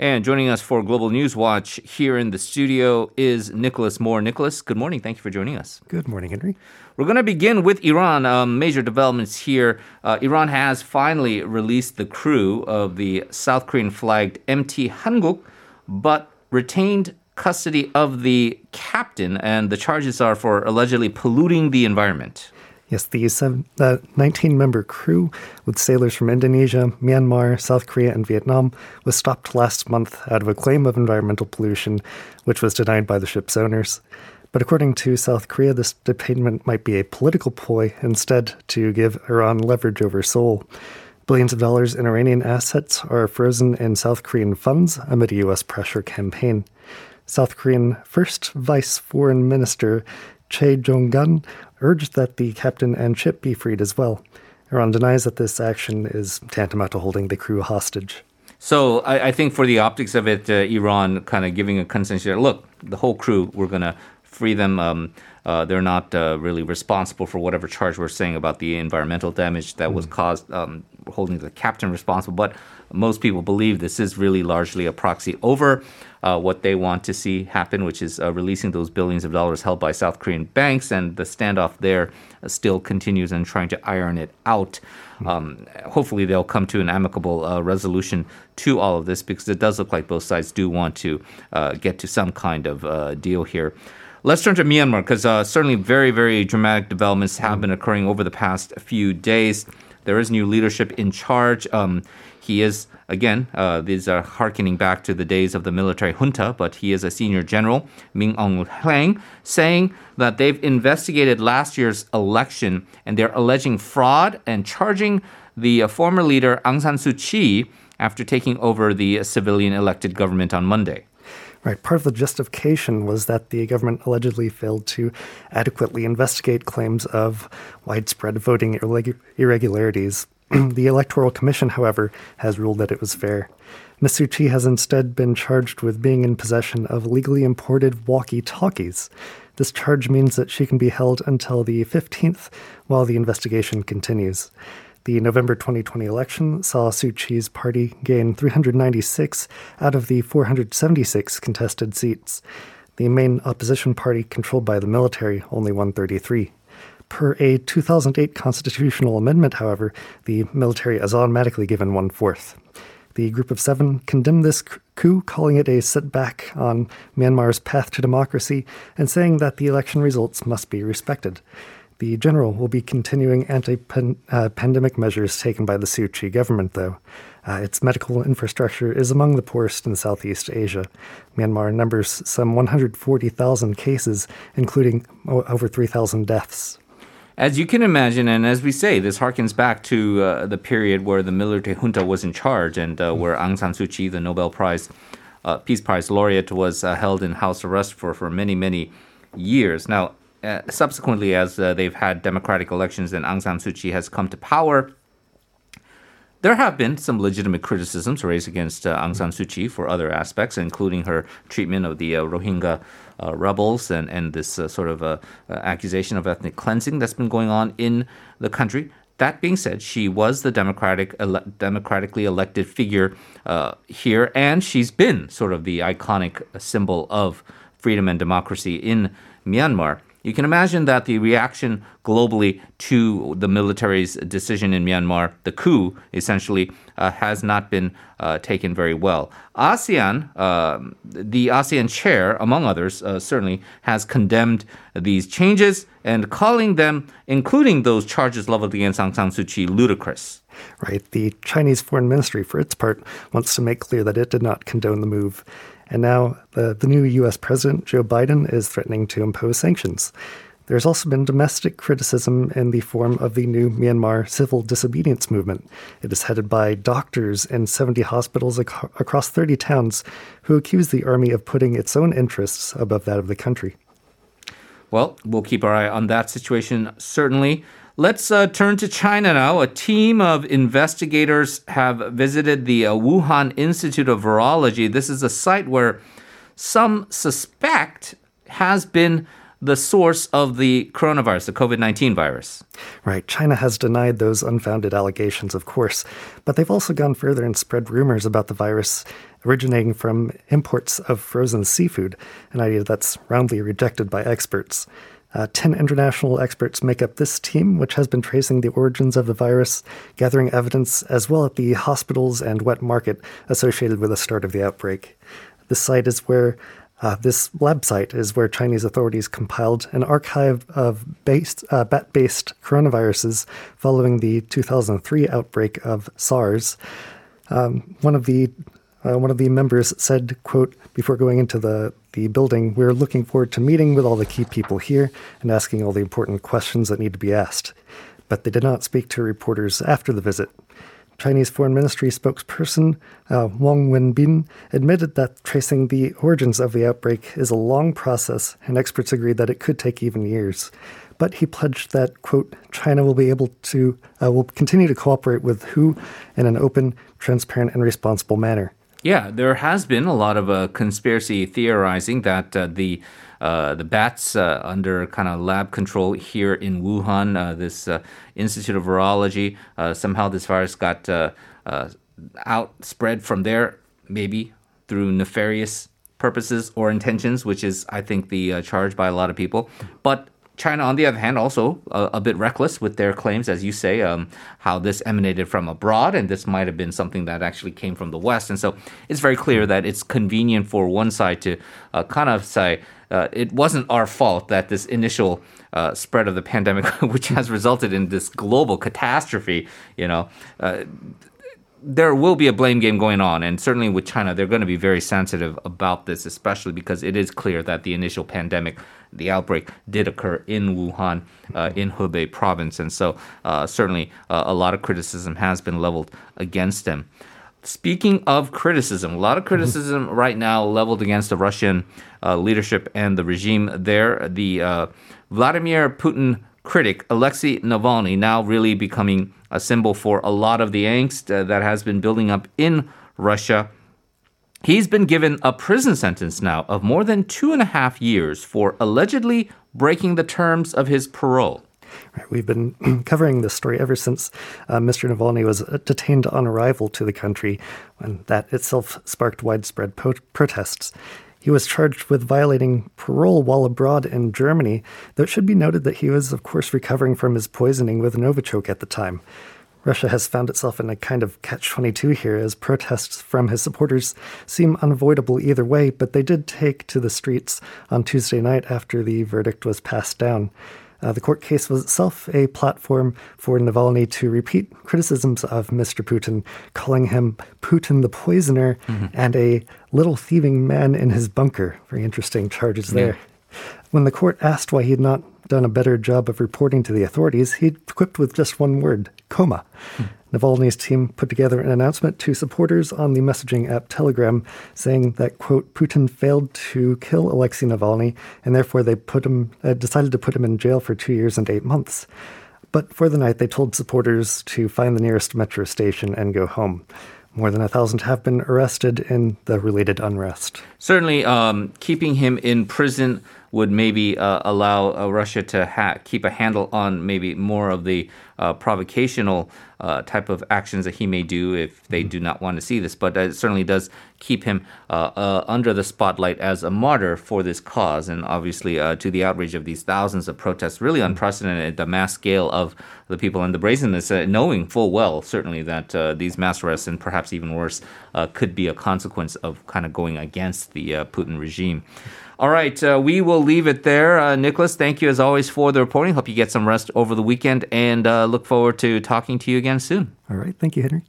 And joining us for Global News Watch here in the studio is Nicholas Moore. Nicholas, good morning. Thank you for joining us. Good morning, Henry. We're going to begin with Iran. Um, major developments here. Uh, Iran has finally released the crew of the South Korean flagged MT Hanguk, but retained custody of the captain, and the charges are for allegedly polluting the environment. Yes, the uh, 19 member crew with sailors from Indonesia, Myanmar, South Korea, and Vietnam was stopped last month out of a claim of environmental pollution, which was denied by the ship's owners. But according to South Korea, this detainment might be a political ploy instead to give Iran leverage over Seoul. Billions of dollars in Iranian assets are frozen in South Korean funds amid a U.S. pressure campaign. South Korean First Vice Foreign Minister Choi Jong-kun urged that the captain and ship be freed as well. Iran denies that this action is tantamount to holding the crew hostage. So I, I think for the optics of it, uh, Iran kind of giving a consensus. Look, the whole crew, we're going to free them. Um, uh, they're not uh, really responsible for whatever charge we're saying about the environmental damage that was hmm. caused, um, holding the captain responsible. But most people believe this is really largely a proxy over uh, what they want to see happen, which is uh, releasing those billions of dollars held by South Korean banks. And the standoff there uh, still continues and trying to iron it out. Hmm. Um, hopefully, they'll come to an amicable uh, resolution to all of this because it does look like both sides do want to get to some kind of deal here. Let's turn to Myanmar because uh, certainly very, very dramatic developments have been occurring over the past few days. There is new leadership in charge. Um, he is, again, uh, these are harkening back to the days of the military junta, but he is a senior general, Min Aung Hlaing, saying that they've investigated last year's election and they're alleging fraud and charging the uh, former leader Aung San Suu Kyi after taking over the civilian elected government on Monday. Right. Part of the justification was that the government allegedly failed to adequately investigate claims of widespread voting irregularities. the Electoral Commission, however, has ruled that it was fair. Ms. Has instead been charged with being in possession of legally imported walkie talkies. This charge means that she can be held until the 15th while the investigation continues. The November 2020 election saw Suu Kyi's party gain 396 out of the 476 contested seats. The main opposition party, controlled by the military, only won 33. Per a 2008 constitutional amendment, however, the military is automatically given one fourth. The Group of Seven condemned this coup, calling it a setback on Myanmar's path to democracy and saying that the election results must be respected. The general will be continuing anti pandemic measures taken by the Suu Kyi government, though. Uh, its medical infrastructure is among the poorest in Southeast Asia. Myanmar numbers some 140,000 cases, including over 3,000 deaths. As you can imagine, and as we say, this harkens back to uh, the period where the military junta was in charge and uh, where Aung San Suu Kyi, the Nobel Prize, uh, Peace Prize laureate, was uh, held in house arrest for, for many, many years. Now, uh, subsequently, as uh, they've had democratic elections and Aung San Suu Kyi has come to power, there have been some legitimate criticisms raised against uh, Aung San Suu Kyi for other aspects, including her treatment of the uh, Rohingya uh, rebels and, and this uh, sort of accusation of ethnic cleansing that's been going on in the country. That being said, she was the democratic, ele- democratically elected figure here, and she's been sort of the iconic symbol of freedom and democracy in Myanmar. You can imagine that the reaction globally to the military's decision in Myanmar, the coup, essentially, uh, has not been uh, taken very well. ASEAN, uh, the ASEAN chair, among others, uh, certainly has condemned these changes and calling them, including those charges leveled against Aung San Suu Kyi, ludicrous. Right. The Chinese Foreign Ministry, for its part, wants to make clear that it did not condone the move. And now the, the new US President, Joe Biden, is threatening to impose sanctions. There's also been domestic criticism in the form of the new Myanmar civil disobedience movement. It is headed by doctors in 70 hospitals ac- across 30 towns who accuse the army of putting its own interests above that of the country. Well, we'll keep our eye on that situation, certainly. Let's uh, turn to China now. A team of investigators have visited the uh, Wuhan Institute of Virology. This is a site where some suspect has been the source of the coronavirus, the COVID 19 virus. Right. China has denied those unfounded allegations, of course, but they've also gone further and spread rumors about the virus originating from imports of frozen seafood, an idea that's roundly rejected by experts. Uh, 10 international experts make up this team, which has been tracing the origins of the virus, gathering evidence as well at the hospitals and wet market associated with the start of the outbreak. The site is where uh, this lab site is where Chinese authorities compiled an archive of based, uh, bat based coronaviruses following the 2003 outbreak of SARS. Um, one of the uh, one of the members said, quote, before going into the, the building, we're looking forward to meeting with all the key people here and asking all the important questions that need to be asked. But they did not speak to reporters after the visit. Chinese Foreign Ministry spokesperson uh, Wang Wenbin admitted that tracing the origins of the outbreak is a long process, and experts agree that it could take even years. But he pledged that, quote, China will be able to, uh, will continue to cooperate with WHO in an open, transparent, and responsible manner. Yeah, there has been a lot of uh, conspiracy theorizing that uh, the uh, the bats uh, under kind of lab control here in Wuhan, uh, this uh, Institute of Virology, somehow this virus got outspread from there, maybe through nefarious purposes or intentions, which is, I think, the charge by a lot of people. But China, on the other hand, also a, a bit reckless with their claims, as you say, um, how this emanated from abroad, and this might have been something that actually came from the West. And so it's very clear that it's convenient for one side to uh, kind of say, uh, it wasn't our fault that this initial uh, spread of the pandemic, which has resulted in this global catastrophe, you know, uh, there will be a blame game going on, and certainly with China, they're going to be very sensitive about this, especially because it is clear that the initial pandemic, the outbreak, did occur in Wuhan, uh, in Hubei province, and so uh, certainly uh, a lot of criticism has been leveled against them. Speaking of criticism, a lot of criticism mm-hmm. right now leveled against the Russian uh, leadership and the regime there. The uh, Vladimir Putin critic Alexei Navalny now really becoming a symbol for a lot of the angst uh, that has been building up in Russia. He's been given a prison sentence now of more than two and a half years for allegedly breaking the terms of his parole. We've been covering this story ever since uh, Mr. Navalny was uh, detained on arrival to the country, and that itself sparked widespread po- protests. He was charged with violating parole while abroad in Germany, though it should be noted that he was, of course, recovering from his poisoning with Novichok at the time. Russia has found itself in a kind of catch 22 here, as protests from his supporters seem unavoidable either way, but they did take to the streets on Tuesday night after the verdict was passed down. Uh, the court case was itself a platform for Navalny to repeat criticisms of Mr. Putin, calling him Putin the poisoner mm-hmm. and a little thieving man in his bunker. Very interesting charges there. When the court asked why he had not done a better job of reporting to the authorities, he quipped with just one word coma. Mm. Navalny's team put together an announcement to supporters on the messaging app Telegram saying that, quote, Putin failed to kill Alexei Navalny and therefore they put him, uh, decided to put him in jail for two years and eight months. But for the night, they told supporters to find the nearest metro station and go home. More than a thousand have been arrested in the related unrest. Certainly, um, keeping him in prison would maybe uh, allow uh, Russia to ha- keep a handle on maybe more of the uh, provocational uh, type of actions that he may do if they do not want to see this. But it certainly does keep him uh, uh, under the spotlight as a martyr for this cause. And obviously, to the outrage of these thousands of protests, really unprecedented, the mass scale of the people and the brazenness, knowing full well, certainly, that these mass arrests and perhaps even worse could be a consequence of kind of going against the Putin regime. All right, uh, we will leave it there. Uh, Nicholas, thank you as always for the reporting. Hope you get some rest over the weekend and uh, look forward to talking to you again soon. All right, thank you, Henry.